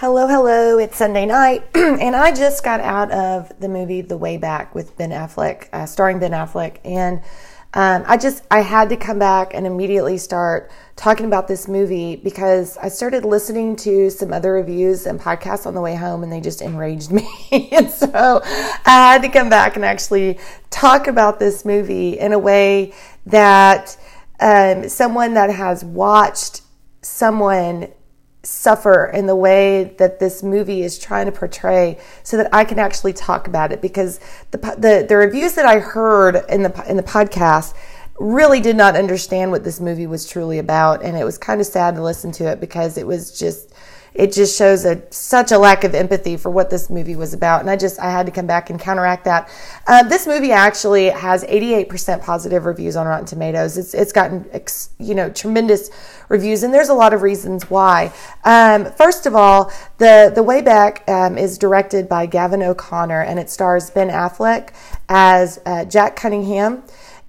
Hello, hello. It's Sunday night, and I just got out of the movie The Way Back with Ben Affleck, uh, starring Ben Affleck, and um, I just I had to come back and immediately start talking about this movie because I started listening to some other reviews and podcasts on the way home, and they just enraged me, and so I had to come back and actually talk about this movie in a way that um, someone that has watched someone suffer in the way that this movie is trying to portray so that I can actually talk about it. Because the the, the reviews that I heard in the in the podcast really did not understand what this movie was truly about. And it was kind of sad to listen to it because it was just it just shows a such a lack of empathy for what this movie was about. And i just i had to come back and counteract that. Uh, this movie actually has 88% positive reviews on rotten tomatoes. It's, it's gotten you know tremendous reviews and there's a lot of reasons why. Um, first of all the the way back um, is directed by gavin o'connor and it stars ben affleck as uh, jack cunningham.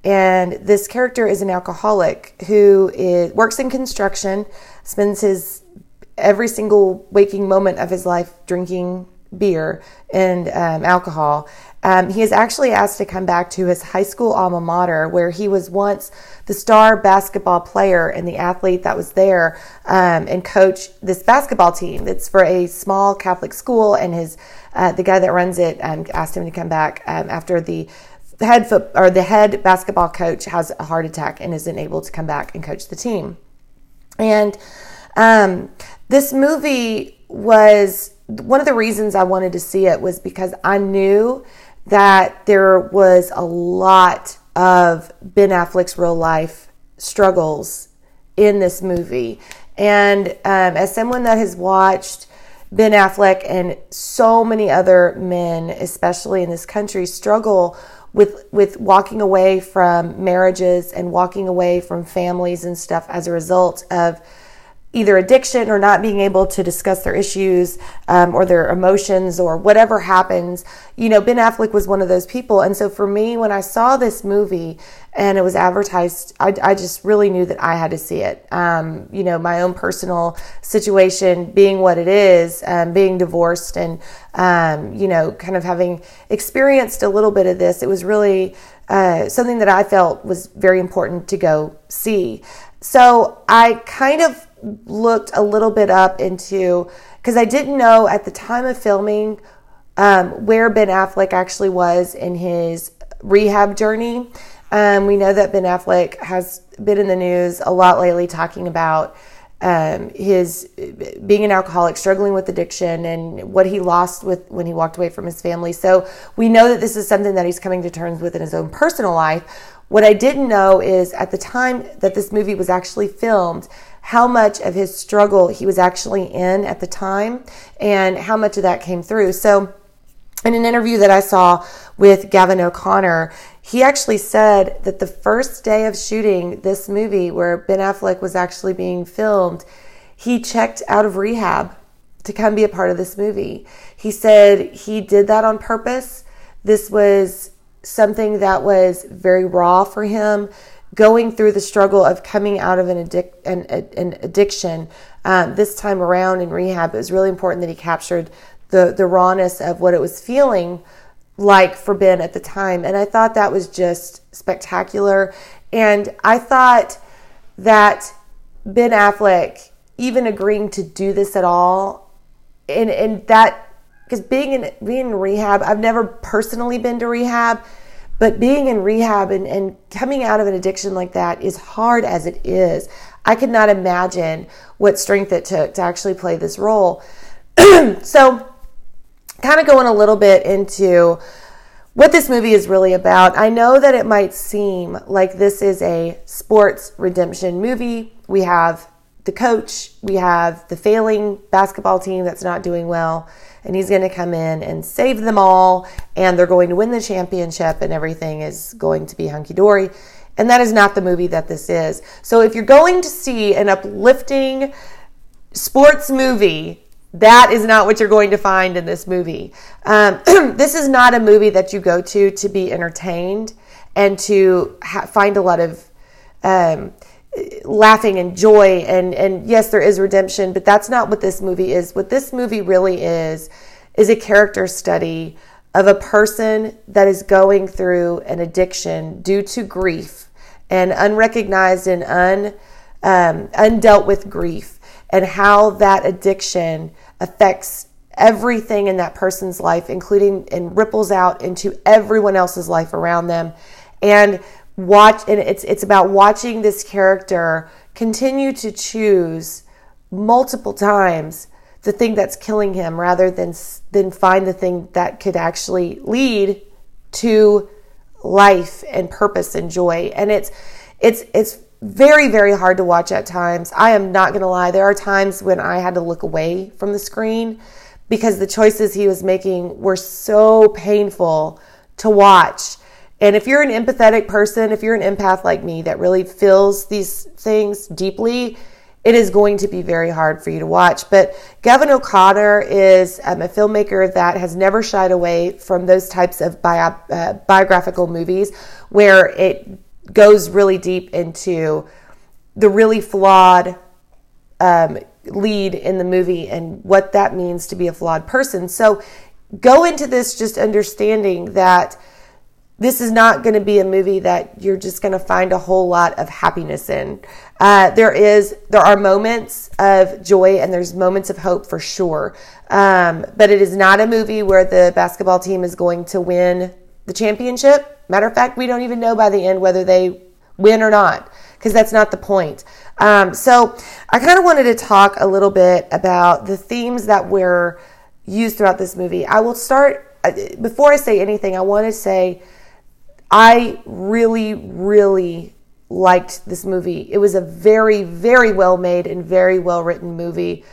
And this character is an alcoholic who is, works in construction spends his every single waking moment of his life drinking beer and um, alcohol. Um, he is actually asked to come back to his high school alma mater, where he was once the star basketball player and the athlete that was there um, and coach this basketball team. It's for a small Catholic school, and his uh, the guy that runs it um, asked him to come back um, after the head foot or the head basketball coach has a heart attack and isn't able to come back and coach the team. And um, this movie was one of the reasons I wanted to see it was because I knew that there was a lot of Ben Affleck's real life struggles in this movie. And um, as someone that has watched Ben Affleck and so many other men, especially in this country, struggle with with walking away from marriages and walking away from families and stuff as a result of either addiction or not being able to discuss their issues um, or their emotions or whatever happens. You know, Ben Affleck was one of those people. And so for me, when I saw this movie and it was advertised, I, I just really knew that I had to see it. Um, you know, my own personal situation being what it is, um, being divorced and, um, you know, kind of having experienced a little bit of this, it was really uh, something that I felt was very important to go see. So I kind of looked a little bit up into because I didn't know at the time of filming um, where Ben Affleck actually was in his rehab journey. Um, we know that Ben Affleck has been in the news a lot lately talking about um, his being an alcoholic, struggling with addiction, and what he lost with when he walked away from his family. So we know that this is something that he's coming to terms with in his own personal life. What I didn't know is at the time that this movie was actually filmed, how much of his struggle he was actually in at the time and how much of that came through. So, in an interview that I saw with Gavin O'Connor, he actually said that the first day of shooting this movie, where Ben Affleck was actually being filmed, he checked out of rehab to come be a part of this movie. He said he did that on purpose. This was something that was very raw for him going through the struggle of coming out of an, addic- an, an addiction um, this time around in rehab, it was really important that he captured the, the rawness of what it was feeling like for Ben at the time. And I thought that was just spectacular. And I thought that Ben Affleck, even agreeing to do this at all, and, and that, because being in, being in rehab, I've never personally been to rehab but being in rehab and, and coming out of an addiction like that is hard as it is. I could not imagine what strength it took to actually play this role. so, kind of going a little bit into what this movie is really about. I know that it might seem like this is a sports redemption movie. We have the coach, we have the failing basketball team that's not doing well, and he's going to come in and save them all, and they're going to win the championship, and everything is going to be hunky dory. And that is not the movie that this is. So if you're going to see an uplifting sports movie, that is not what you're going to find in this movie. Um, this is not a movie that you go to to be entertained and to ha- find a lot of um, laughing and joy and and yes there is redemption but that's not what this movie is. What this movie really is is a character study of a person that is going through an addiction due to grief and unrecognized and un um, undealt with grief and how that addiction affects everything in that person's life including and ripples out into everyone else's life around them. And watch and it's it's about watching this character continue to choose multiple times the thing that's killing him rather than than find the thing that could actually lead to life and purpose and joy. And it's it's it's very very hard to watch at times. I am not going to lie there are times when i had to look away from the screen because the choices he was making were so painful to watch and if you're an empathetic person, if you're an empath like me that really feels these things deeply, it is going to be very hard for you to watch. But Gavin O'Connor is um, a filmmaker that has never shied away from those types of bio, uh, biographical movies where it goes really deep into the really flawed um, lead in the movie and what that means to be a flawed person. So go into this just understanding that this is not going to be a movie that you're just going to find a whole lot of happiness in. Uh, there is, there are moments of joy and there's moments of hope for sure. Um, but it is not a movie where the basketball team is going to win the championship. Matter of fact, we don't even know by the end whether they win or not because that's not the point. Um, so I kind of wanted to talk a little bit about the themes that were used throughout this movie. I will start uh, before I say anything. I want to say I really, really liked this movie. It was a very, very well made and very well written movie.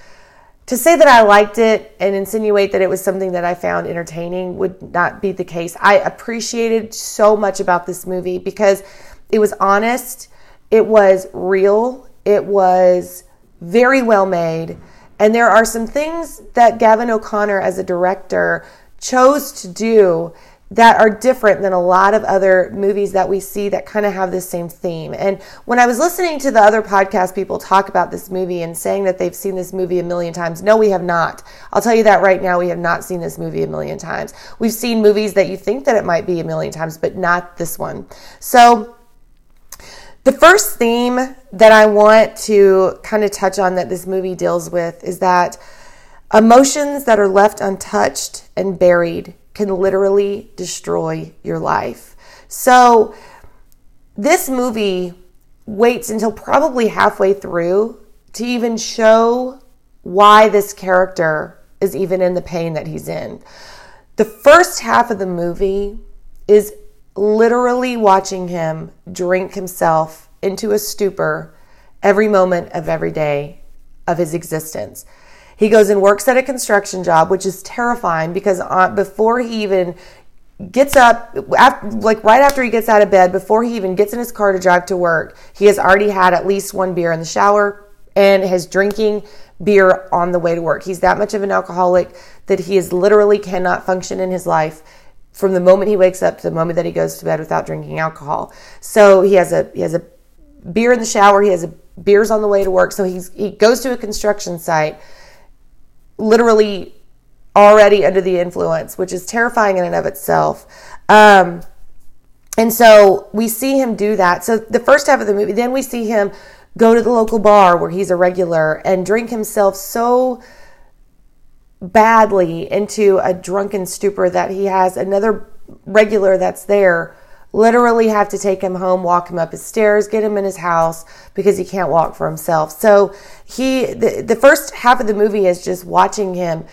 To say that I liked it and insinuate that it was something that I found entertaining would not be the case. I appreciated so much about this movie because it was honest, it was real, it was very well made, and there are some things that Gavin O'Connor, as a director, chose to do that are different than a lot of other movies that we see that kind of have this same theme. And when I was listening to the other podcast people talk about this movie and saying that they've seen this movie a million times, no, we have not. I'll tell you that right now, we have not seen this movie a million times. We've seen movies that you think that it might be a million times, but not this one. So, the first theme that I want to kind of touch on that this movie deals with is that emotions that are left untouched and buried can literally destroy your life. So, this movie waits until probably halfway through to even show why this character is even in the pain that he's in. The first half of the movie is literally watching him drink himself into a stupor every moment of every day of his existence. He goes and works at a construction job, which is terrifying because uh, before he even gets up, after, like right after he gets out of bed, before he even gets in his car to drive to work, he has already had at least one beer in the shower and is drinking beer on the way to work. He's that much of an alcoholic that he is literally cannot function in his life from the moment he wakes up to the moment that he goes to bed without drinking alcohol. So he has a he has a beer in the shower, he has a beers on the way to work. So he's he goes to a construction site literally already under the influence, which is terrifying in and of itself. Um, and so we see him do that. So the first half of the movie, then we see him go to the local bar where he's a regular and drink himself so badly into a drunken stupor that he has another regular that's there literally have to take him home, walk him up his stairs, get him in his house because he can't walk for himself. So he, the, the first half of the movie is just watching him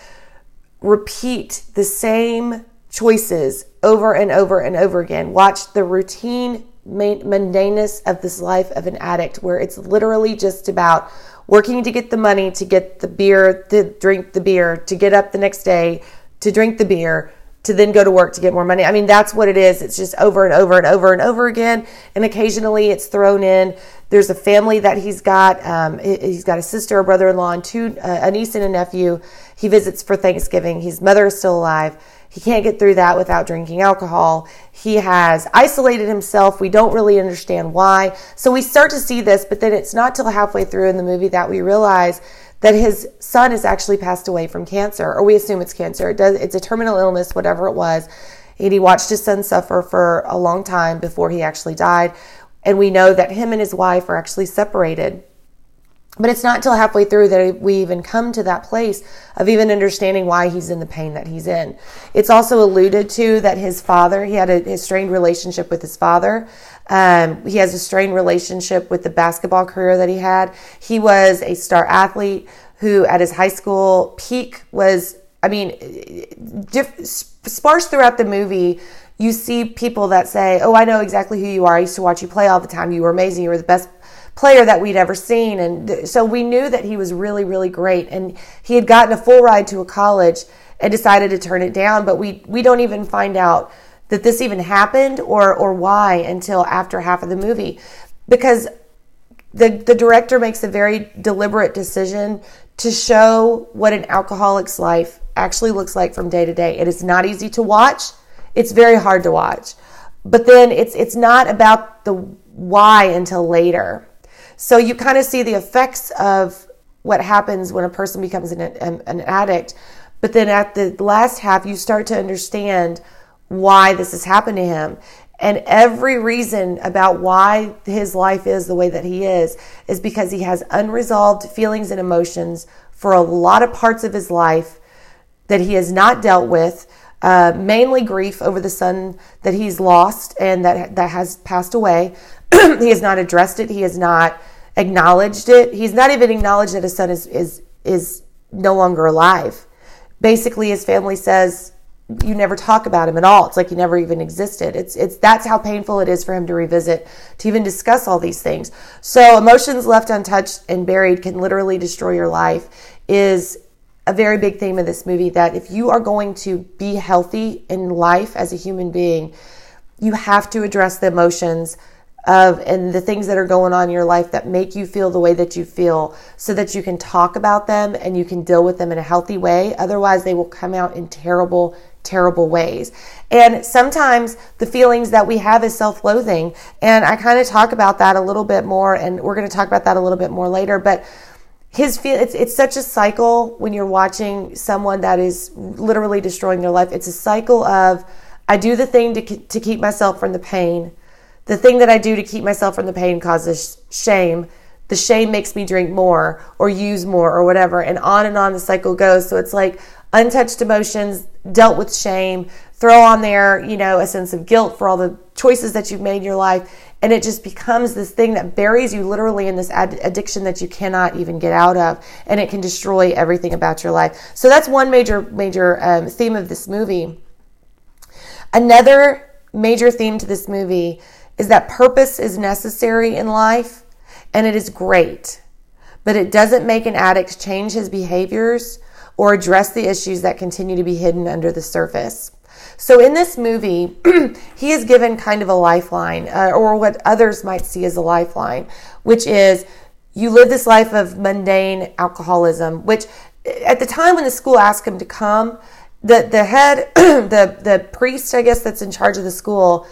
repeat the same choices over and over and over again. Watch the routine mundaneness of this life of an addict where it's literally just about working to get the money to get the beer, to drink the beer, to get up the next day, to drink the beer, to then go to work to get more money. I mean, that's what it is. It's just over and over and over and over again. And occasionally it's thrown in. There's a family that he's got. Um, he's got a sister, a brother in law, and two, uh, a niece and a nephew. He visits for Thanksgiving. His mother is still alive. He can't get through that without drinking alcohol. He has isolated himself. We don't really understand why. So we start to see this, but then it's not till halfway through in the movie that we realize that his son has actually passed away from cancer, or we assume it's cancer. It does, it's a terminal illness, whatever it was. And he watched his son suffer for a long time before he actually died. And we know that him and his wife are actually separated. But it's not till halfway through that we even come to that place of even understanding why he's in the pain that he's in. It's also alluded to that his father, he had a, strained relationship with his father. Um, he has a strained relationship with the basketball career that he had. He was a star athlete who, at his high school peak, was, I mean, diff- sparse throughout the movie. You see people that say, Oh, I know exactly who you are. I used to watch you play all the time. You were amazing. You were the best player that we'd ever seen. And th- so we knew that he was really, really great. And he had gotten a full ride to a college and decided to turn it down. But we, we don't even find out that this even happened or, or why until after half of the movie. Because the, the director makes a very deliberate decision to show what an alcoholic's life actually looks like from day to day. It is not easy to watch. It's very hard to watch. But then it's it's not about the why until later. So you kind of see the effects of what happens when a person becomes an, an, an addict. But then at the last half, you start to understand why this has happened to him. And every reason about why his life is the way that he is, is because he has unresolved feelings and emotions for a lot of parts of his life that he has not dealt with. Uh, mainly grief over the son that he's lost and that that has passed away. he has not addressed it. He has not acknowledged it. He's not even acknowledged that his son is is is no longer alive. Basically, his family says you never talk about him at all. It's like he never even existed. It's it's that's how painful it is for him to revisit, to even discuss all these things. So emotions left untouched and buried can literally destroy your life is a very big theme of this movie that if you are going to be healthy in life as a human being, you have to address the emotions of and the things that are going on in your life that make you feel the way that you feel so that you can talk about them and you can deal with them in a healthy way. Otherwise they will come out in terrible terrible ways. And sometimes the feelings that we have is self-loathing. And i kind of talk about that a little bit more and we're going to talk about that a little bit more later. But his feel it's, it's such a cycle when you're watching someone that is literally destroying their life. It's a cycle of i do the thing to, to keep myself from the pain the thing that I do to keep myself from the pain causes shame. The shame makes me drink more or use more or whatever. And on and on the cycle goes. So it's like untouched emotions, dealt with shame, throw on there, you know, a sense of guilt for all the choices that you've made in your life. And it just becomes this thing that buries you literally in this ad- addiction that you cannot even get out of. And it can destroy everything about your life. So that's one major, major um, theme of this movie. Another major theme to this movie is that purpose is necessary in life and it is great, but it doesn't make an addict change his behaviors or address the issues that continue to be hidden under the surface. So in this movie, he is given kind of a lifeline, uh, or what others might see as a lifeline, which is you live this life of mundane alcoholism, which at the time when the school asked him to come, the, the head, the, the priest, I guess, that's in charge of the school,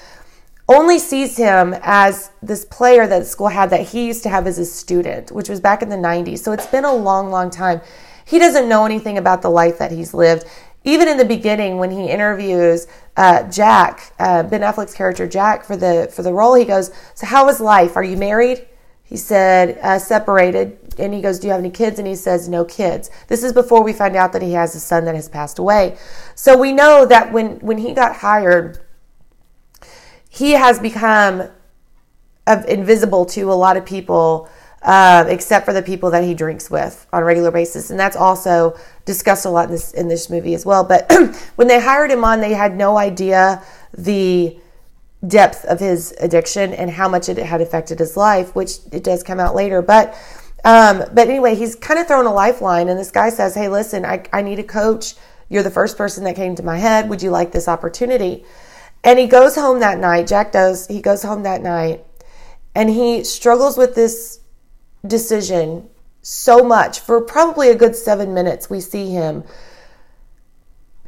only sees him as this player that school had that he used to have as a student, which was back in the 90s. So it's been a long, long time. He doesn't know anything about the life that he's lived. Even in the beginning, when he interviews uh, Jack, uh, Ben Affleck's character Jack, for the for the role, he goes, "So how was life? Are you married?" He said, uh, "Separated." And he goes, "Do you have any kids?" And he says, "No kids." This is before we find out that he has a son that has passed away. So we know that when when he got hired he has become invisible to a lot of people, uh, except for the people that he drinks with on a regular basis, and that's also discussed a lot in this in this movie as well. But when they hired him on, they had no idea the depth of his addiction and how much it had affected his life, which it does come out later. But um, but anyway, he's kind of thrown a lifeline, and this guy says, "Hey, listen, I, I need a coach You're the first person that came to my head. Would you like this opportunity? And he goes home that night. Jack does. He goes home that night and he struggles with this decision so much. For probably a good seven minutes, we see him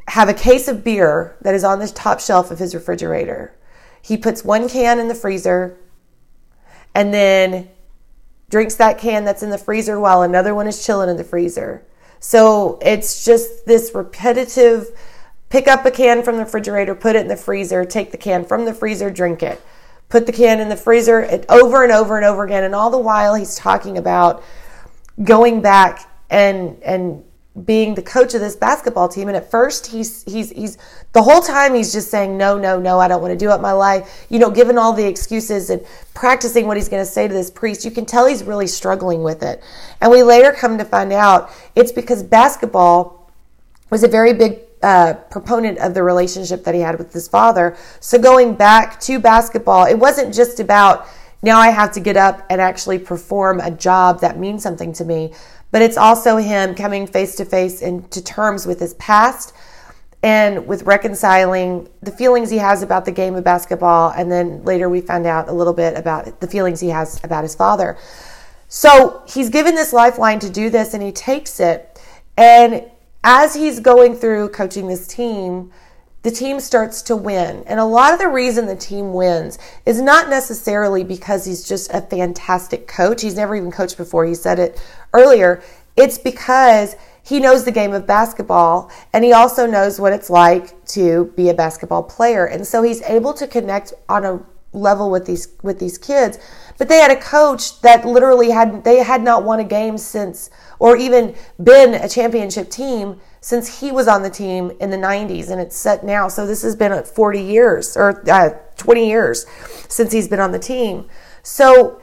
have a case of beer that is on the top shelf of his refrigerator. He puts one can in the freezer and then drinks that can that's in the freezer while another one is chilling in the freezer. So it's just this repetitive pick up a can from the refrigerator, put it in the freezer, take the can from the freezer, drink it. Put the can in the freezer it, over and over and over again. And all the while he's talking about going back and and being the coach of this basketball team and at first he's he's he's the whole time he's just saying no no no I don't want to do it my life you know given all the excuses and practicing what he's going to say to this priest you can tell he's really struggling with it and we later come to find out it's because basketball was a very big uh, proponent of the relationship that he had with his father so going back to basketball it wasn't just about now I have to get up and actually perform a job that means something to me but it's also him coming face to face into terms with his past and with reconciling the feelings he has about the game of basketball. And then later we found out a little bit about the feelings he has about his father. So he's given this lifeline to do this and he takes it. And as he's going through coaching this team, the team starts to win. And a lot of the reason the team wins is not necessarily because he's just a fantastic coach. He's never even coached before. He said it earlier. It's because he knows the game of basketball and he also knows what it's like to be a basketball player. And so he's able to connect on a level with these with these kids. But they had a coach that literally had they had not won a game since or even been a championship team since he was on the team in the 90s and it's set now. So this has been 40 years or uh, 20 years since he's been on the team. So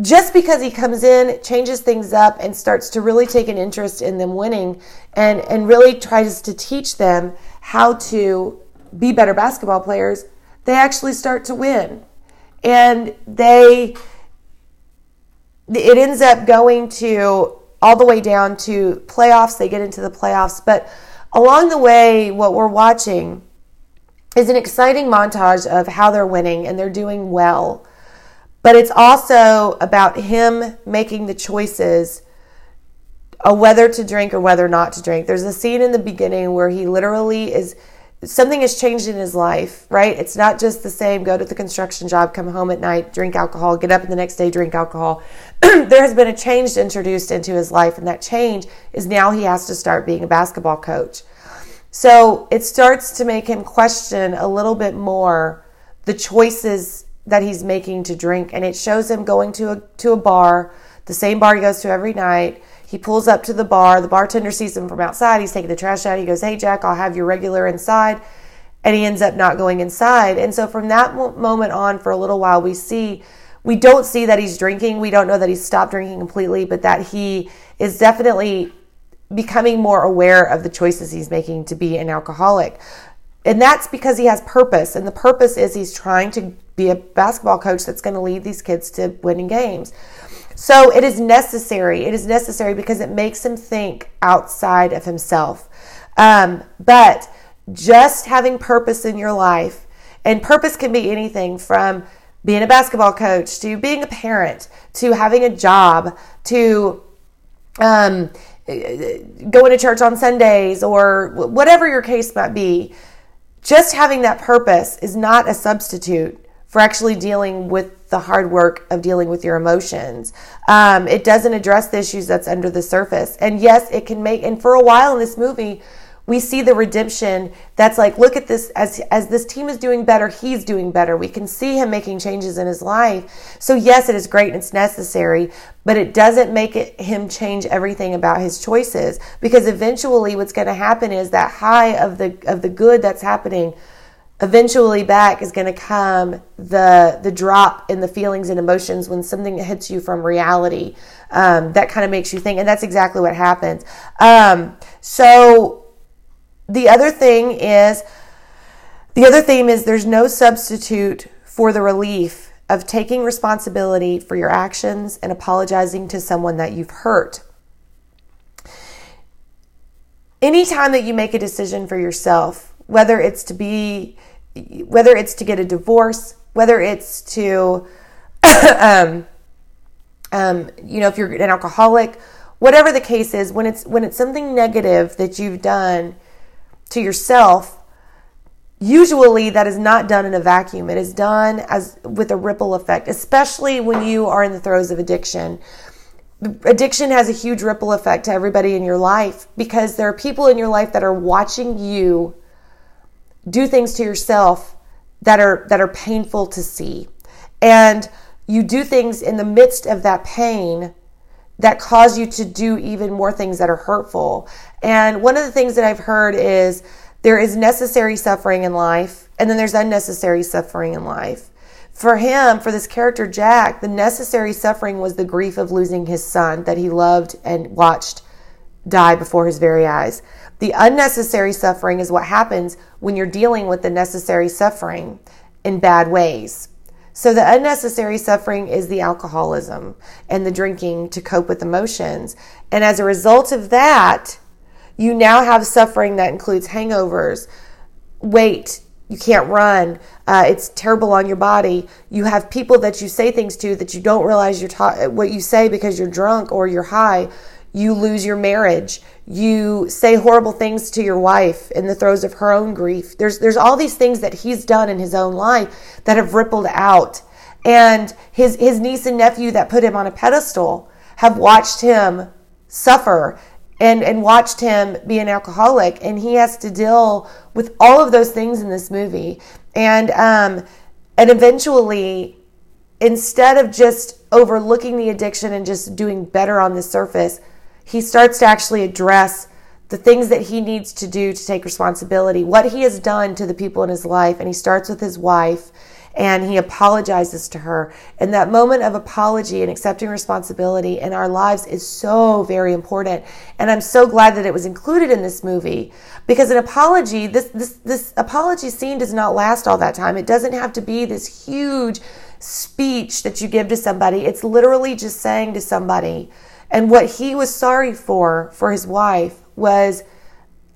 just because he comes in, changes things up, and starts to really take an interest in them winning and, and really tries to teach them how to be better basketball players, they actually start to win. And they, it ends up going to all the way down to playoffs. They get into the playoffs. But along the way, what we're watching is an exciting montage of how they're winning and they're doing well. But it's also about him making the choices of whether to drink or whether not to drink. There's a scene in the beginning where he literally is something has changed in his life, right? It's not just the same go to the construction job, come home at night, drink alcohol, get up the next day, drink alcohol. there has been a change introduced into his life, and that change is now he has to start being a basketball coach. So it starts to make him question a little bit more the choices that he's making to drink, and it shows him going to a to a bar, the same bar he goes to every night he pulls up to the bar. The bartender sees him from outside. He's taking the trash out. He goes, Hey, Jack, I'll have your regular inside. And he ends up not going inside. And so from that moment on, for a little while, we see, we don't see that he's drinking. We don't know that he's stopped drinking completely, but that he is definitely becoming more aware of the choices he's making to be an alcoholic. And that's because he has purpose. And the purpose is he's trying to be a basketball coach that's going to lead these kids to winning games. So it is necessary. It is necessary because it makes him think outside of himself. Um, but just having purpose in your life, and purpose can be anything from being a basketball coach to being a parent to having a job to um, going to church on Sundays or whatever your case might be. Just having that purpose is not a substitute for actually dealing with the hard work of dealing with your emotions. Um, it doesn't address the issues that's under the surface. And yes, it can make, and for a while in this movie, we see the redemption that's like look at this as as this team is doing better he's doing better we can see him making changes in his life so yes it is great and it's necessary but it doesn't make it him change everything about his choices because eventually what's going to happen is that high of the of the good that's happening eventually back is going to come the the drop in the feelings and emotions when something hits you from reality um, that kind of makes you think and that's exactly what happens. Um, so the other thing is the other theme is there's no substitute for the relief of taking responsibility for your actions and apologizing to someone that you've hurt. Anytime that you make a decision for yourself, whether it's to be, whether it's to get a divorce, whether it's to, um, um, you know, if you're an alcoholic, whatever the case is, when it's when it's something negative that you've done to yourself, usually that is not done in a vacuum. It is done as with a ripple effect, especially when you are in the throes of addiction. Addiction has a huge ripple effect to everybody in your life because there are people in your life that are watching you do things to yourself that are that are painful to see. And you do things in the midst of that pain that cause you to do even more things that are hurtful. And one of the things that I've heard is there is necessary suffering in life, and then there's unnecessary suffering in life. For him, for this character Jack, the necessary suffering was the grief of losing his son that he loved and watched die before his very eyes. The unnecessary suffering is what happens when you're dealing with the necessary suffering in bad ways. So the unnecessary suffering is the alcoholism and the drinking to cope with emotions. And as a result of that, you now have suffering that includes hangovers, weight, you can't run, uh, it's terrible on your body. You have people that you say things to that you don't realize you're ta- what you say because you're drunk or you're high. You lose your marriage. You say horrible things to your wife in the throes of her own grief. There's there's all these things that he's done in his own life that have rippled out. And his his niece and nephew that put him on a pedestal have watched him suffer and and watched him be an alcoholic and he has to deal with all of those things in this movie and um and eventually instead of just overlooking the addiction and just doing better on the surface he starts to actually address the things that he needs to do to take responsibility what he has done to the people in his life and he starts with his wife and he apologizes to her. And that moment of apology and accepting responsibility in our lives is so very important. And I'm so glad that it was included in this movie because an apology, this, this, this apology scene does not last all that time. It doesn't have to be this huge speech that you give to somebody. It's literally just saying to somebody, and what he was sorry for, for his wife, was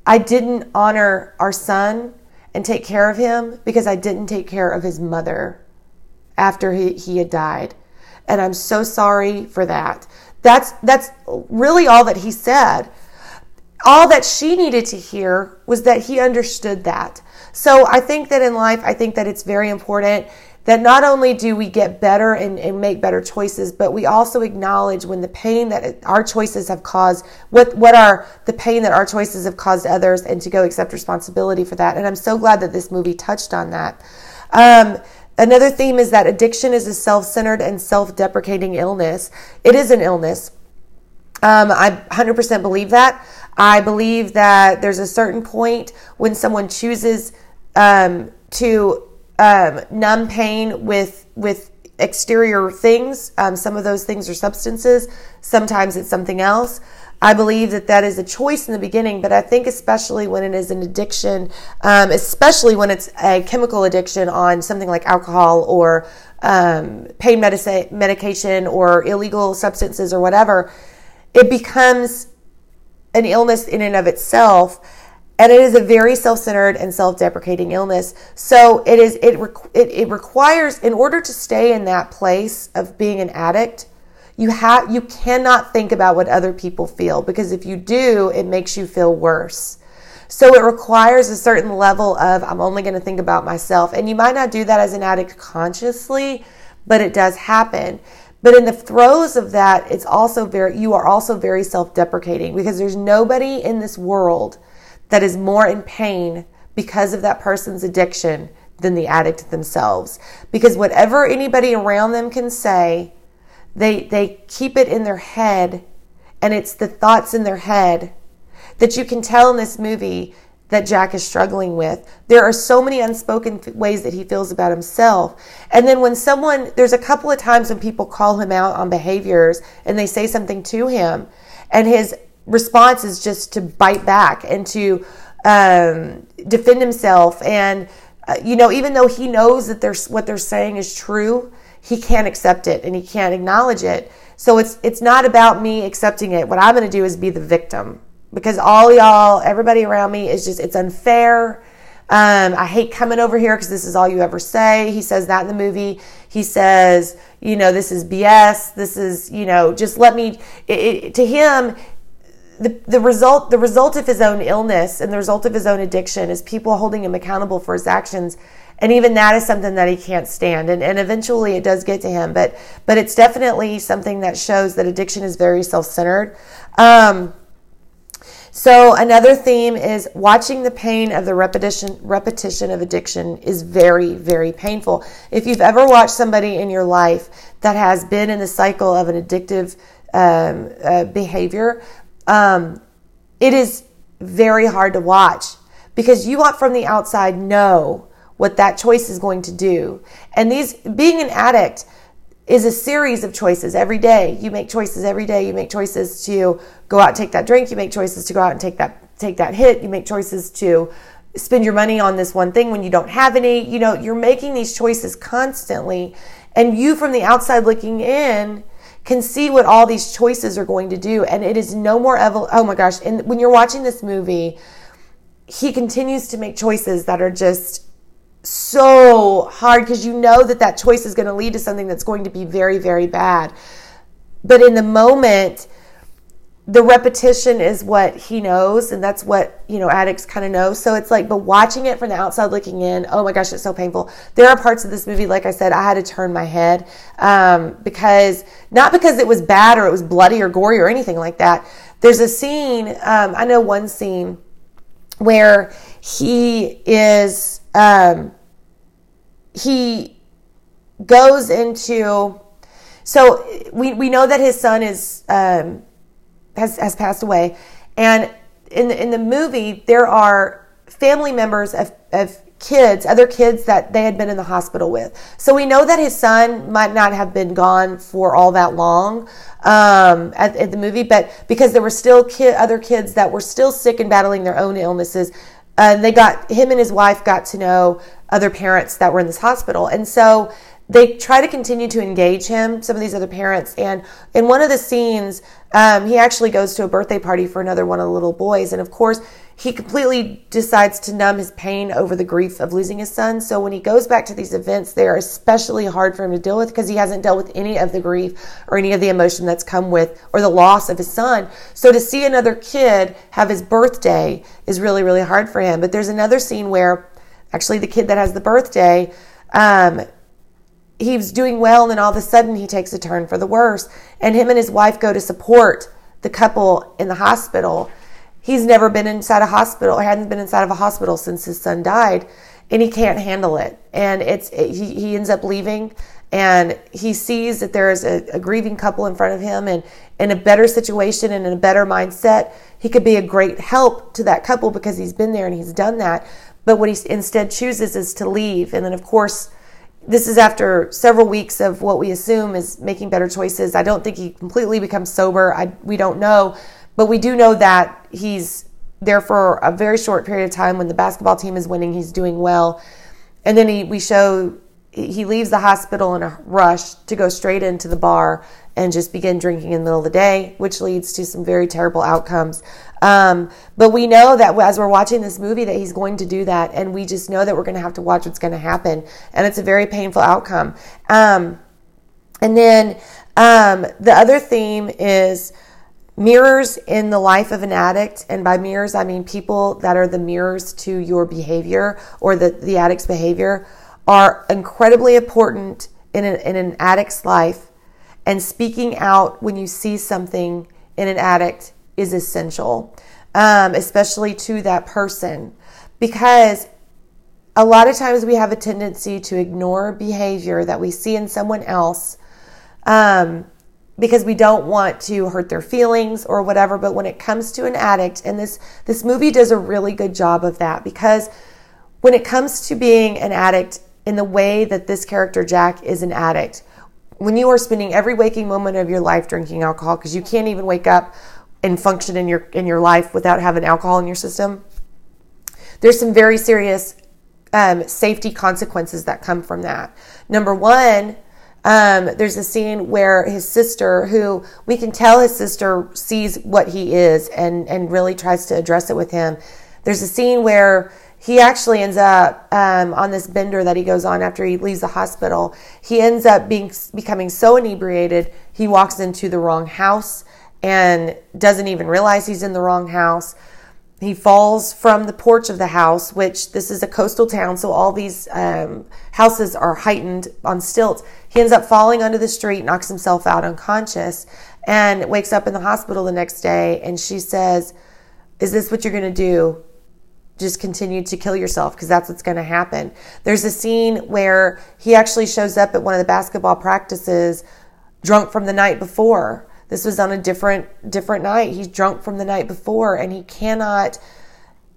I didn't honor our son and take care of him because I didn't take care of his mother after he, he had died. And I'm so sorry for that. That's that's really all that he said. All that she needed to hear was that he understood that. So I think that in life, I think that it's very important that not only do we get better and, and, make better choices, but we also acknowledge when the pain that our choices have caused, what, what are the pain that our choices have caused others, and to go accept responsibility for that. And I'm so glad that this movie touched on that. Um, another theme is that addiction is a self centered and self deprecating illness. It is an illness. Um, I 100% believe that. I believe that there's a certain point when someone chooses um, to um, numb pain with with exterior things. Um, some of those things are substances. Sometimes it's something else. I believe that that is a choice in the beginning, but I think especially when it is an addiction, um, especially when it's a chemical addiction on something like alcohol or um, pain medica- medication or illegal substances or whatever, it becomes an illness in and of itself and it is a very self-centered and self-deprecating illness. So it is it, it, it requires in order to stay in that place of being an addict you have you cannot think about what other people feel because if you do it makes you feel worse. So it requires a certain level of i'm only going to think about myself. And you might not do that as an addict consciously but it does happen. But in the throes of that it's also very you are also very self-deprecating because there's nobody in this world that is more in pain because of that person's addiction than the addict themselves. Because whatever anybody around them can say, they, they keep it in their head, and it's the thoughts in their head that you can tell in this movie that Jack is struggling with. There are so many unspoken ways that he feels about himself. And then when someone, there's a couple of times when people call him out on behaviors and they say something to him, and his response is just to bite back and to um, defend himself. And, uh, you know, even though he knows that there's, what they're saying is true, he can't accept it and he can't acknowledge it. So it's, it's not about me accepting it. What I'm going to do is be the victim. because all y'all, everybody around me is just, it's unfair. Um, I hate coming over here because this is all you ever say. He says that in the movie. He says, you know, this is BS. This is, you know, just let me. It, it, to him, the, the result the result of his own illness and the result of his own addiction is people holding him accountable for his actions. And even that is something that he can't stand. And, and eventually it does get to him but but it's definitely something that shows that addiction is very self-centered. Um, so another theme is watching the pain of the repetition repetition of addiction is very very painful. If you've ever watched somebody in your life that has been in the cycle of an addictive um, uh, behavior, um, it is very hard to watch because you want from the outside know what that choice is going to do. And these being an addict is a series of choices every day. You make choices every day. You make choices to go out and take that drink. You make choices to go out and take that take that hit. You make choices to spend your money on this one thing when you don't have any. You know, you're making these choices constantly. And you from the outside looking in can see what all these choices are going to do. And it is no more evil. Oh my gosh. And when you're watching this movie, he continues to make choices that are just so hard because you know that that choice is going to lead to something that's going to be very, very bad. But in the moment, the repetition is what he knows, and that's what you know addicts kind of know. So it's like, but watching it from the outside looking in, oh my gosh, it's so painful. There are parts of this movie, like I said, I had to turn my head um, because not because it was bad or it was bloody or gory or anything like that. There's a scene. Um, I know one scene where he is um, he goes into so we, we know that his son is um, has has passed away, and in the, in the movie there are family members of, of kids, other kids that they had been in the hospital with. So we know that his son might not have been gone for all that long um, at, at, the movie, but because there were still kid, other kids that were still sick and battling their own illnesses, uh, they got him and his wife got to know other parents that were in this hospital, and so they try to continue to engage him, some of these other parents. And in one of the scenes, um, he actually goes to a birthday party for another one of the little boys. And of course, he completely decides to numb his pain over the grief of losing his son. So when he goes back to these events, they are especially hard for him to deal with because he hasn't dealt with any of the grief or any of the emotion that's come with or the loss of his son. So to see another kid have his birthday is really, really hard for him. But there's another scene where actually the kid that has the birthday, um, he was doing well, and then all of a sudden he takes a turn for the worse. And him and his wife go to support the couple in the hospital. He's never been inside a hospital, or hadn't been inside of a hospital since his son died, and he can't handle it. And it's it, he, he ends up leaving, and he sees that there is a, a grieving couple in front of him, and in a better situation and in a better mindset, he could be a great help to that couple because he's been there and he's done that. But what he instead chooses is to leave, and then of course this is after several weeks of what we assume is making better choices. I don't think he completely becomes sober. I, we don't know, but we do know that he's there for a very short period of time when the basketball team is winning. He's doing well, and then he, we show he leaves the hospital in a rush to go straight into the bar and just begin drinking in the middle of the day, which leads to some very terrible outcomes. Um, but we know that as we're watching this movie that he's going to do that, and we just know that we're going to have to watch what's going to happen, and it's a very painful outcome. Um, and then um, the other theme is mirrors in the life of an addict, and by mirrors I mean people that are the mirrors to your behavior or the the addict's behavior are incredibly important in an, in an addict's life and speaking out when you see something in an addict is essential, um, especially to that person, because a lot of times we have a tendency to ignore behavior that we see in someone else um, because we don't want to hurt their feelings or whatever. But when it comes to an addict, and this this movie does a really good job of that because when it comes to being an addict in the way that this character Jack is an addict, when you are spending every waking moment of your life drinking alcohol because you can't even wake up and function in your in your life without having alcohol in your system there's some very serious um, safety consequences that come from that number one Um, there's a scene where his sister, who we can tell his sister sees what he is and, and really tries to address it with him. There's a scene where he actually ends up um, on this bender that he goes on after he leaves the hospital. He ends up being becoming so inebriated he walks into the wrong house and doesn't even realize he's in the wrong house. He falls from the porch of the house, which this is a coastal town, so all these um, houses are heightened on stilts. He ends up falling onto the street, knocks himself out unconscious, and wakes up in the hospital the next day. And she says, Is this what you're going to do? Just continue to kill yourself because that's what's going to happen. There's a scene where he actually shows up at one of the basketball practices drunk from the night before this was on a different different night. He's drunk from the night before, and he cannot.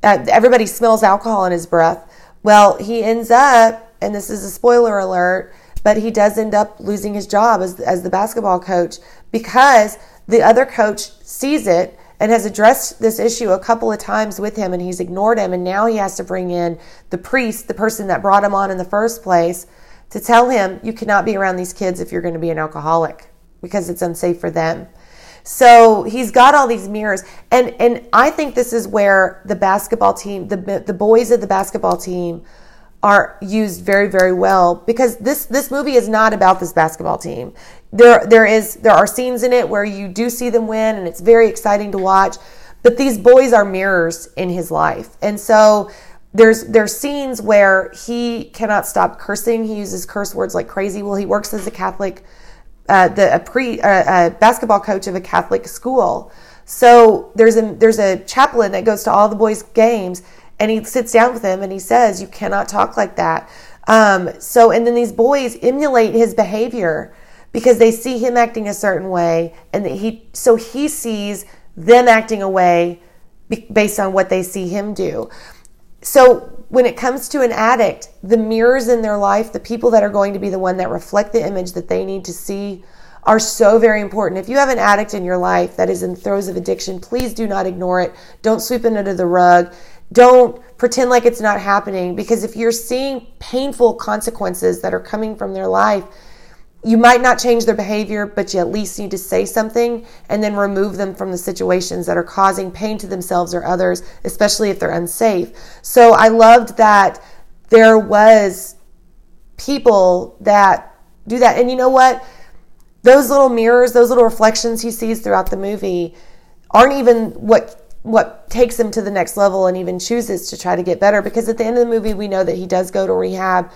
Uh, everybody smells alcohol in his breath. Well, he ends up, and this is a spoiler alert, but he does end up losing his job as as the basketball coach because the other coach sees it and has addressed this issue a couple of times with him and he's ignored him and now he has to bring in the priest the person that brought him on in the first place to tell him you cannot be around these kids if you're going to be an alcoholic because it's unsafe for them. So he's got all these mirrors, and and I think this is where the basketball team, the the boys of the basketball team, are used very very well because this this movie is not about this basketball team. There there is there are scenes in it where you do see them win, and it's very exciting to watch. But these boys are mirrors in his life, and so there's there's scenes where he cannot stop cursing. He uses curse words like crazy. Well, he works as a Catholic uh, the a pre uh, a basketball coach of a Catholic school. So there's a there's a chaplain that goes to all the boys' games, and he sits down with them and he says, "You cannot talk like that." Um, so and then these boys emulate his behavior because they see him acting a certain way, and he so he sees them acting a way based on what they see him do. So when it comes to an addict, the mirrors in their life, the people that are going to be the one that reflect the image that they need to see are so very important. If you have an addict in your life that is in throes of addiction, please do not ignore it. Don't sweep it under the rug. Don't pretend like it's not happening because if you're seeing painful consequences that are coming from their life, you might not change their behavior, but you at least need to say something and then remove them from the situations that are causing pain to themselves or others, especially if they're unsafe. So I loved that there was people that do that. And you know what? Those little mirrors, those little reflections he sees throughout the movie aren't even what what takes him to the next level and even chooses to try to get better because at the end of the movie we know that he does go to rehab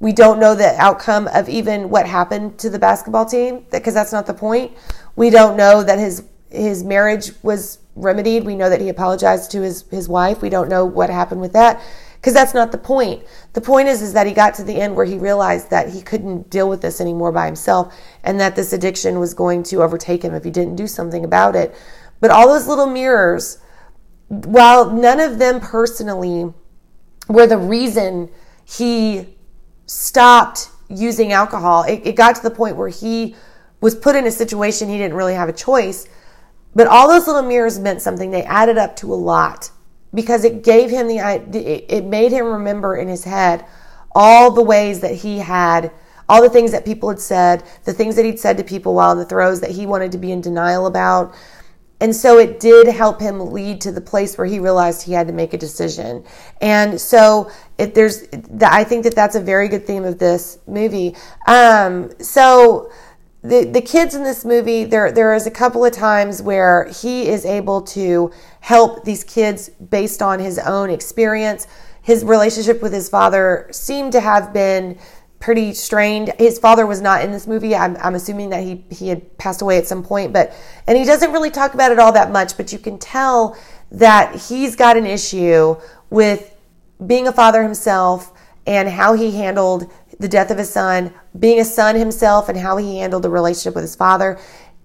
we don't know the outcome of even what happened to the basketball team because that's not the point. We don't know that his his marriage was remedied. We know that he apologized to his his wife. We don't know what happened with that because that's not the point. The point is is that he got to the end where he realized that he couldn't deal with this anymore by himself and that this addiction was going to overtake him if he didn't do something about it. But all those little mirrors while none of them personally were the reason he stopped using alcohol, it, it got to the point where he was put in a situation he didn't really have a choice. But all those little mirrors meant something. They added up to a lot because it gave him the, it made him remember in his head all the ways that he had, all the things that people had said, the things that he'd said to people while in the throes that he wanted to be in denial about, and so it did help him lead to the place where he realized he had to make a decision. And so if there's, I think that that's a very good theme of this movie. Um, so the the kids in this movie, there there is a couple of times where he is able to help these kids based on his own experience. His relationship with his father seemed to have been pretty strained. His father was not in this movie. I'm, I'm assuming that he, he had passed away at some point, but, and he doesn't really talk about it all that much, but you can tell that he's got an issue with being a father himself and how he handled the death of his son, being a son himself and how he handled the relationship with his father,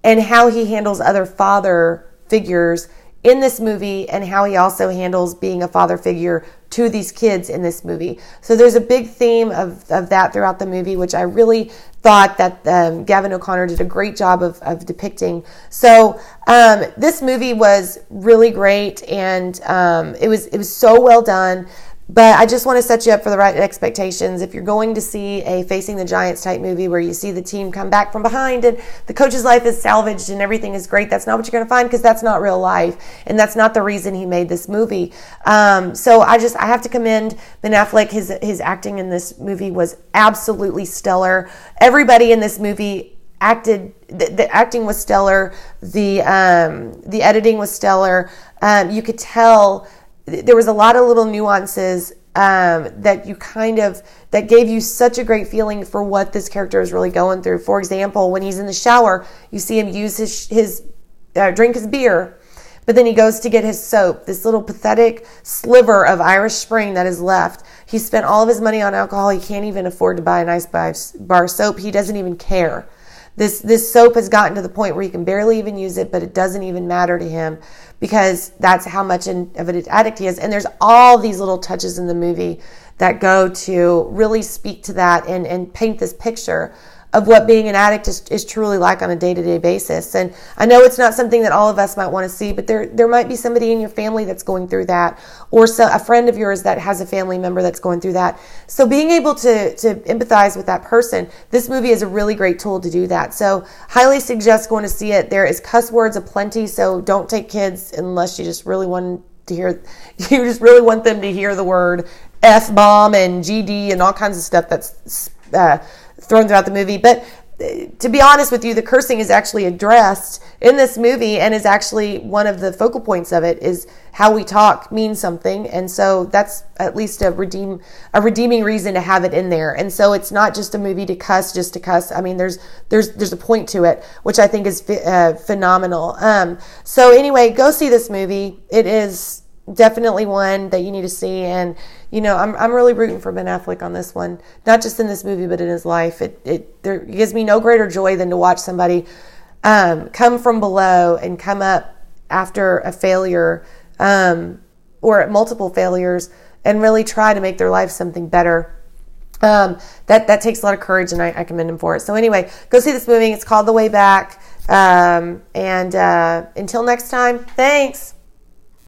and how he handles other father figures in this movie and how he also handles being a father figure to these kids in this movie. So there's a big theme of, of that throughout the movie, which I really thought that um, Gavin O'Connor did a great job of, of depicting. So um, this movie was really great, and um, it was it was so well done. But I just want to set you up for the right expectations. If you're going to see a Facing the Giants type movie where you see the team come back from behind and the coach's life is salvaged and everything is great, that's not what you're going to find because that's not real life. And that's not the reason he made this movie. Um, so I just, I have to commend Ben Affleck. His, his acting in this movie was absolutely stellar. Everybody in this movie acted, the, the acting was stellar. The, um, the editing was stellar. Um, you could tell there was a lot of little nuances um, that you kind of that gave you such a great feeling for what this character is really going through. For example, when he's in the shower, you see him use his his uh, drink his beer, but then he goes to get his soap. This little pathetic sliver of Irish Spring that is left. He spent all of his money on alcohol. He can't even afford to buy a nice bar soap. He doesn't even care. This this soap has gotten to the point where he can barely even use it, but it doesn't even matter to him because that's how much in, of an addict he is. And there's all these little touches in the movie that go to really speak to that and, and paint this picture of what being an addict is, is truly like on a day-to-day basis. And I know it's not something that all of us might want to see, but there there might be somebody in your family that's going through that, or so, a friend of yours that has a family member that's going through that. So being able to to empathize with that person, this movie is a really great tool to do that. So highly suggest going to see it. There is cuss words aplenty, so don't take kids unless you just really want to hear you just really want them to hear the word f bomb and gd and all kinds of stuff that's uh, thrown throughout the movie. But uh, to be honest with you, the cursing is actually addressed in this movie and is actually one of the focal points of it is how we talk means something. And so that's at least a redeem, a redeeming reason to have it in there. And so it's not just a movie to cuss, just to cuss. I mean, there's, there's, there's a point to it, which I think is uh, phenomenal. Um, so anyway, go see this movie. It is definitely one that you need to see. And you know, I'm I'm really rooting for Ben Affleck on this one, not just in this movie, but in his life. It it there gives me no greater joy than to watch somebody um, come from below and come up after a failure um, or multiple failures and really try to make their life something better. Um, that that takes a lot of courage, and I, I, commend him for it. So anyway, go see this movie. It's called The Way Back. Um, and uh, until next time, thanks.